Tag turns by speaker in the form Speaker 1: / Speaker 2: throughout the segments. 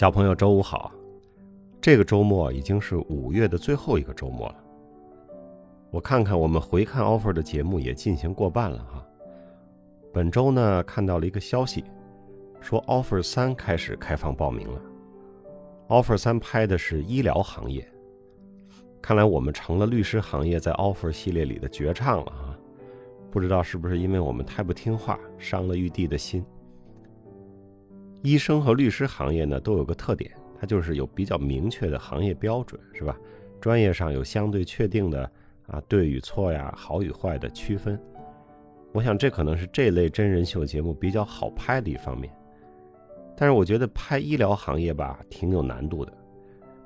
Speaker 1: 小朋友，周五好！这个周末已经是五月的最后一个周末了。我看看我们回看 offer 的节目也进行过半了哈。本周呢，看到了一个消息，说 offer 三开始开放报名了。offer 三拍的是医疗行业，看来我们成了律师行业在 offer 系列里的绝唱了啊！不知道是不是因为我们太不听话，伤了玉帝的心。医生和律师行业呢都有个特点，它就是有比较明确的行业标准，是吧？专业上有相对确定的啊对与错呀、好与坏的区分。我想这可能是这类真人秀节目比较好拍的一方面。但是我觉得拍医疗行业吧挺有难度的。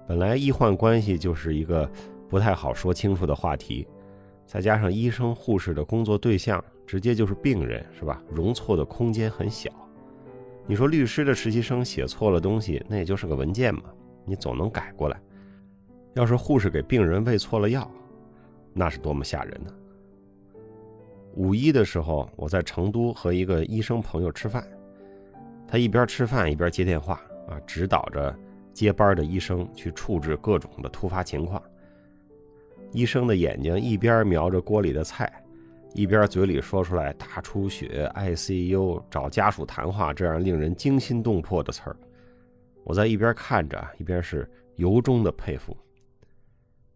Speaker 1: 本来医患关系就是一个不太好说清楚的话题，再加上医生护士的工作对象直接就是病人，是吧？容错的空间很小。你说律师的实习生写错了东西，那也就是个文件嘛，你总能改过来。要是护士给病人喂错了药，那是多么吓人呢！五一的时候，我在成都和一个医生朋友吃饭，他一边吃饭一边接电话啊，指导着接班的医生去处置各种的突发情况。医生的眼睛一边瞄着锅里的菜。一边嘴里说出来大出血、ICU、找家属谈话这样令人惊心动魄的词儿，我在一边看着，一边是由衷的佩服。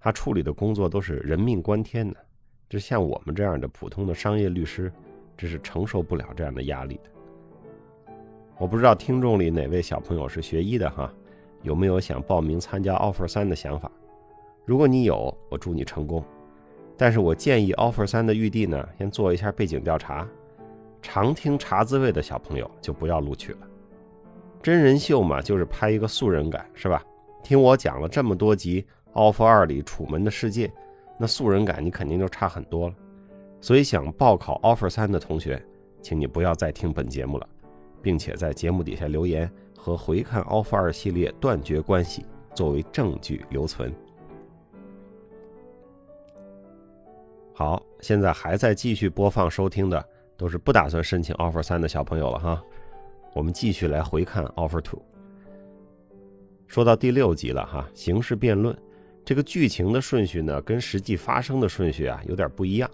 Speaker 1: 他处理的工作都是人命关天的，这像我们这样的普通的商业律师，这是承受不了这样的压力的。我不知道听众里哪位小朋友是学医的哈，有没有想报名参加 offer 三的想法？如果你有，我祝你成功。但是我建议 offer 三的预地呢，先做一下背景调查。常听茶滋味的小朋友就不要录取了。真人秀嘛，就是拍一个素人感，是吧？听我讲了这么多集 offer 二里楚门的世界，那素人感你肯定就差很多了。所以想报考 offer 三的同学，请你不要再听本节目了，并且在节目底下留言和回看 offer 二系列断绝关系，作为证据留存。好，现在还在继续播放收听的都是不打算申请 offer 三的小朋友了哈。我们继续来回看 offer two。说到第六集了哈，刑事辩论这个剧情的顺序呢，跟实际发生的顺序啊有点不一样。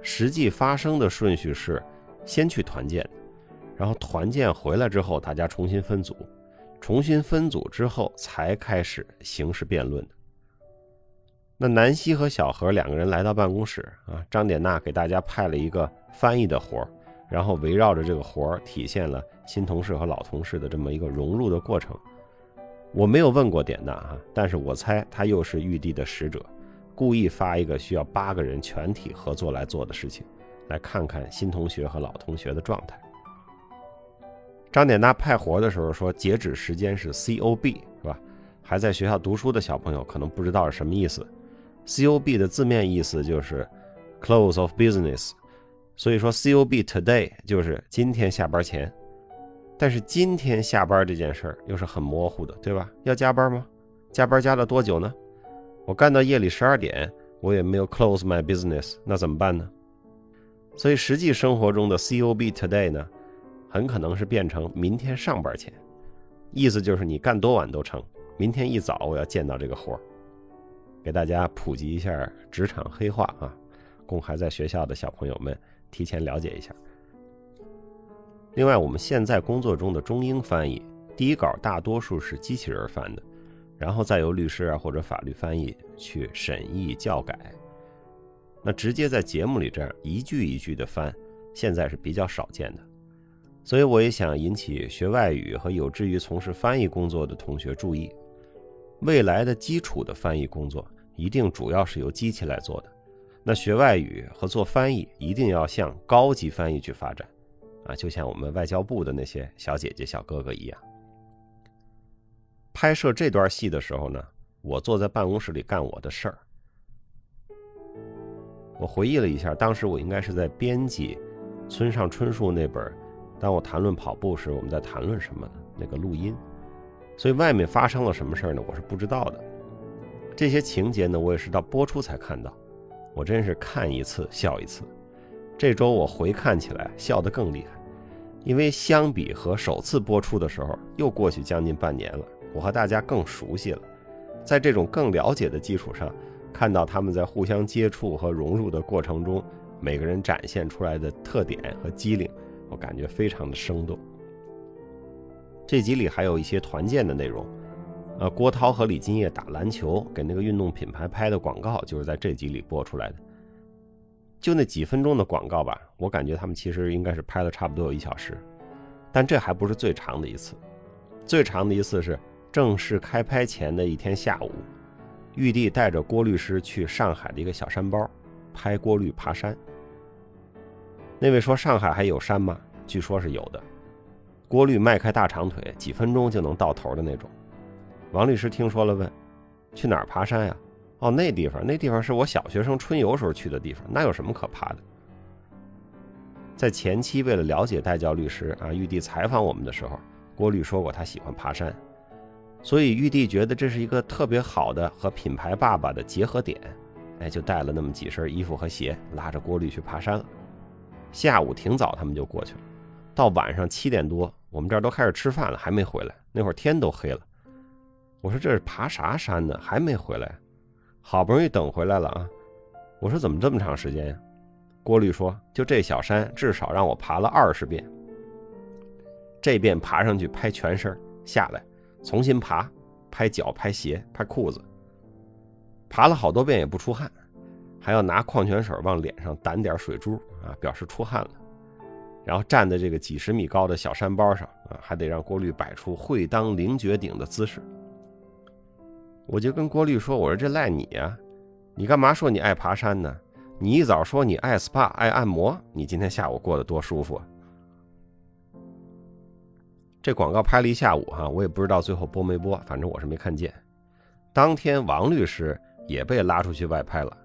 Speaker 1: 实际发生的顺序是先去团建，然后团建回来之后，大家重新分组，重新分组之后才开始刑事辩论的。那南希和小何两个人来到办公室啊，张典娜给大家派了一个翻译的活儿，然后围绕着这个活儿，体现了新同事和老同事的这么一个融入的过程。我没有问过典娜哈，但是我猜她又是玉帝的使者，故意发一个需要八个人全体合作来做的事情，来看看新同学和老同学的状态。张典娜派活的时候说，截止时间是 C O B 是吧？还在学校读书的小朋友可能不知道是什么意思。C O B 的字面意思就是 close of business，所以说 C O B today 就是今天下班前。但是今天下班这件事儿又是很模糊的，对吧？要加班吗？加班加了多久呢？我干到夜里十二点，我也没有 close my business，那怎么办呢？所以实际生活中的 C O B today 呢，很可能是变成明天上班前，意思就是你干多晚都成，明天一早我要见到这个活儿。给大家普及一下职场黑话啊，供还在学校的小朋友们提前了解一下。另外，我们现在工作中的中英翻译第一稿大多数是机器人翻的，然后再由律师啊或者法律翻译去审议校改。那直接在节目里这样一句一句的翻，现在是比较少见的。所以我也想引起学外语和有志于从事翻译工作的同学注意。未来的基础的翻译工作一定主要是由机器来做的，那学外语和做翻译一定要向高级翻译去发展，啊，就像我们外交部的那些小姐姐小哥哥一样。拍摄这段戏的时候呢，我坐在办公室里干我的事儿。我回忆了一下，当时我应该是在编辑村上春树那本《当我谈论跑步时，我们在谈论什么》的那个录音。所以外面发生了什么事儿呢？我是不知道的。这些情节呢，我也是到播出才看到。我真是看一次笑一次。这周我回看起来笑得更厉害，因为相比和首次播出的时候，又过去将近半年了，我和大家更熟悉了，在这种更了解的基础上，看到他们在互相接触和融入的过程中，每个人展现出来的特点和机灵，我感觉非常的生动。这集里还有一些团建的内容，呃，郭涛和李金叶打篮球，给那个运动品牌拍的广告，就是在这集里播出来的。就那几分钟的广告吧，我感觉他们其实应该是拍了差不多有一小时，但这还不是最长的一次，最长的一次是正式开拍前的一天下午，玉帝带着郭律师去上海的一个小山包，拍郭律爬山。那位说上海还有山吗？据说是有的。郭律迈开大长腿，几分钟就能到头的那种。王律师听说了，问：“去哪儿爬山呀？”哦，那地方，那地方是我小学生春游时候去的地方，那有什么可爬的？在前期，为了了解代教律师啊，玉帝采访我们的时候，郭律说过他喜欢爬山，所以玉帝觉得这是一个特别好的和品牌爸爸的结合点，哎，就带了那么几身衣服和鞋，拉着郭律去爬山了。下午挺早，他们就过去了，到晚上七点多，我们这儿都开始吃饭了，还没回来，那会儿天都黑了。我说这是爬啥山呢？还没回来？好不容易等回来了啊！我说怎么这么长时间呀？郭律说：“就这小山，至少让我爬了二十遍。这遍爬上去拍全身，下来重新爬，拍脚、拍鞋、拍裤子。爬了好多遍也不出汗，还要拿矿泉水往脸上掸点水珠啊，表示出汗了。然后站在这个几十米高的小山包上啊，还得让郭律摆出会当凌绝顶的姿势。”我就跟郭律说：“我说这赖你呀，你干嘛说你爱爬山呢？你一早说你爱 SPA 爱按摩，你今天下午过得多舒服。”这广告拍了一下午哈，我也不知道最后播没播，反正我是没看见。当天王律师也被拉出去外拍了，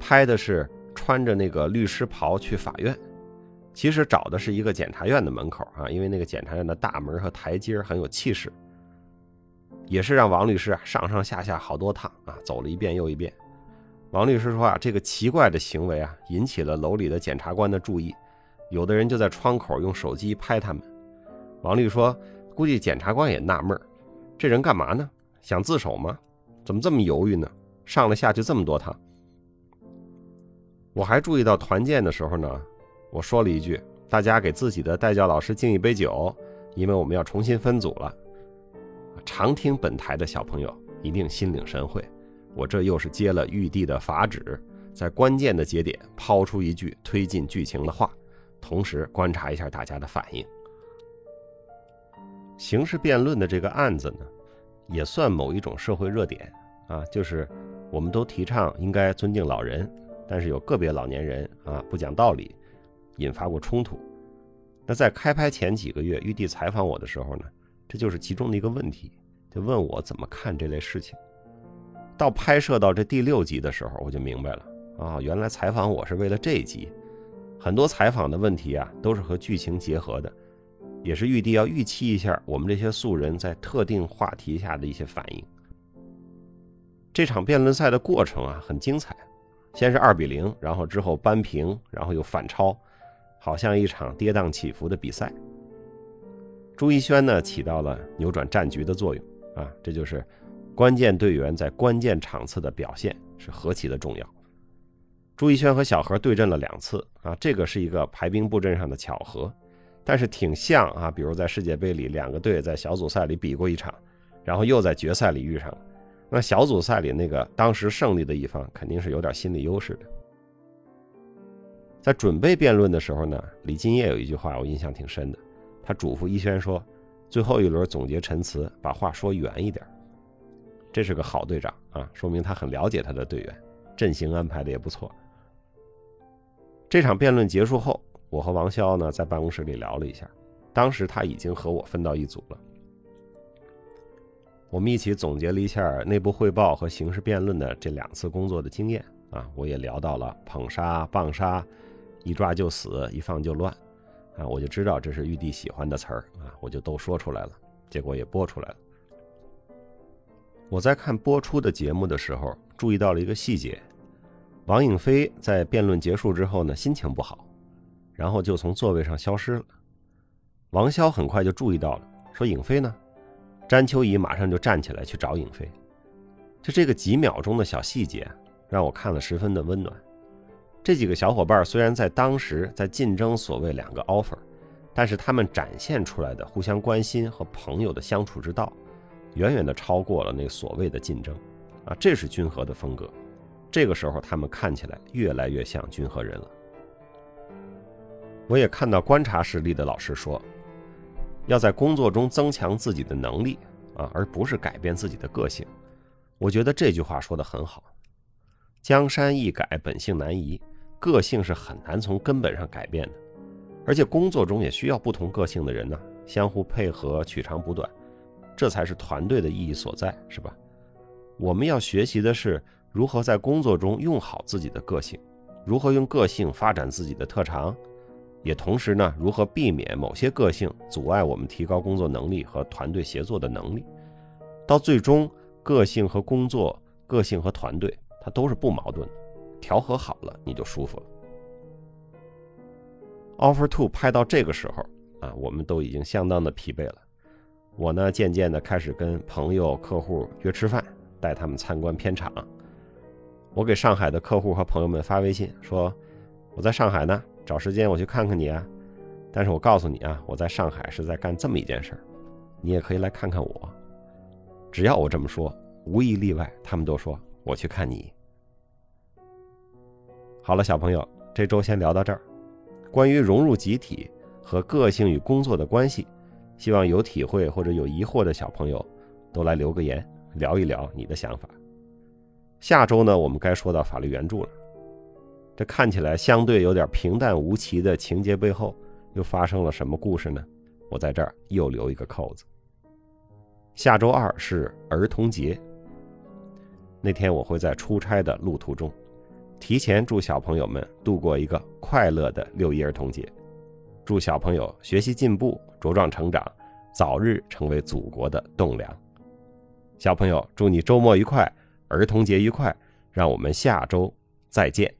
Speaker 1: 拍的是穿着那个律师袍去法院，其实找的是一个检察院的门口啊，因为那个检察院的大门和台阶很有气势。也是让王律师啊上上下下好多趟啊，走了一遍又一遍。王律师说啊，这个奇怪的行为啊，引起了楼里的检察官的注意，有的人就在窗口用手机拍他们。王律说，估计检察官也纳闷这人干嘛呢？想自首吗？怎么这么犹豫呢？上了下去这么多趟。我还注意到团建的时候呢，我说了一句，大家给自己的代教老师敬一杯酒，因为我们要重新分组了。常听本台的小朋友一定心领神会，我这又是接了玉帝的法旨，在关键的节点抛出一句推进剧情的话，同时观察一下大家的反应。刑事辩论的这个案子呢，也算某一种社会热点啊，就是我们都提倡应该尊敬老人，但是有个别老年人啊不讲道理，引发过冲突。那在开拍前几个月，玉帝采访我的时候呢？这就是其中的一个问题，就问我怎么看这类事情。到拍摄到这第六集的时候，我就明白了啊，原来采访我是为了这一集。很多采访的问题啊，都是和剧情结合的，也是玉帝要预期一下我们这些素人在特定话题下的一些反应。这场辩论赛的过程啊，很精彩，先是二比零，然后之后扳平，然后又反超，好像一场跌宕起伏的比赛。朱一轩呢，起到了扭转战局的作用啊，这就是关键队员在关键场次的表现是何其的重要。朱一轩和小何对阵了两次啊，这个是一个排兵布阵上的巧合，但是挺像啊。比如在世界杯里，两个队在小组赛里比过一场，然后又在决赛里遇上了。那小组赛里那个当时胜利的一方肯定是有点心理优势的。在准备辩论的时候呢，李金叶有一句话我印象挺深的。他嘱咐一轩说：“最后一轮总结陈词，把话说圆一点。”这是个好队长啊，说明他很了解他的队员，阵型安排的也不错。这场辩论结束后，我和王潇呢在办公室里聊了一下，当时他已经和我分到一组了。我们一起总结了一下内部汇报和刑事辩论的这两次工作的经验啊，我也聊到了捧杀、棒杀，一抓就死，一放就乱。啊，我就知道这是玉帝喜欢的词儿啊，我就都说出来了，结果也播出来了。我在看播出的节目的时候，注意到了一个细节：王颖飞在辩论结束之后呢，心情不好，然后就从座位上消失了。王潇很快就注意到了，说：“颖飞呢？”詹秋怡马上就站起来去找颖飞。就这个几秒钟的小细节，让我看了十分的温暖。这几个小伙伴虽然在当时在竞争所谓两个 offer，但是他们展现出来的互相关心和朋友的相处之道，远远的超过了那所谓的竞争。啊，这是君和的风格。这个时候，他们看起来越来越像君和人了。我也看到观察实力的老师说。要在工作中增强自己的能力啊，而不是改变自己的个性。我觉得这句话说的很好。江山易改，本性难移，个性是很难从根本上改变的。而且工作中也需要不同个性的人呢，相互配合，取长补短，这才是团队的意义所在，是吧？我们要学习的是如何在工作中用好自己的个性，如何用个性发展自己的特长。也同时呢，如何避免某些个性阻碍我们提高工作能力和团队协作的能力？到最终，个性和工作、个性和团队，它都是不矛盾的，调和好了，你就舒服了。Offer Two 拍到这个时候啊，我们都已经相当的疲惫了。我呢，渐渐的开始跟朋友、客户约吃饭，带他们参观片场。我给上海的客户和朋友们发微信说：“我在上海呢。”找时间我去看看你啊，但是我告诉你啊，我在上海是在干这么一件事儿，你也可以来看看我。只要我这么说，无一例外，他们都说我去看你。好了，小朋友，这周先聊到这儿。关于融入集体和个性与工作的关系，希望有体会或者有疑惑的小朋友都来留个言，聊一聊你的想法。下周呢，我们该说到法律援助了。这看起来相对有点平淡无奇的情节背后，又发生了什么故事呢？我在这儿又留一个扣子。下周二是儿童节，那天我会在出差的路途中，提前祝小朋友们度过一个快乐的六一儿童节，祝小朋友学习进步、茁壮成长，早日成为祖国的栋梁。小朋友，祝你周末愉快，儿童节愉快，让我们下周再见。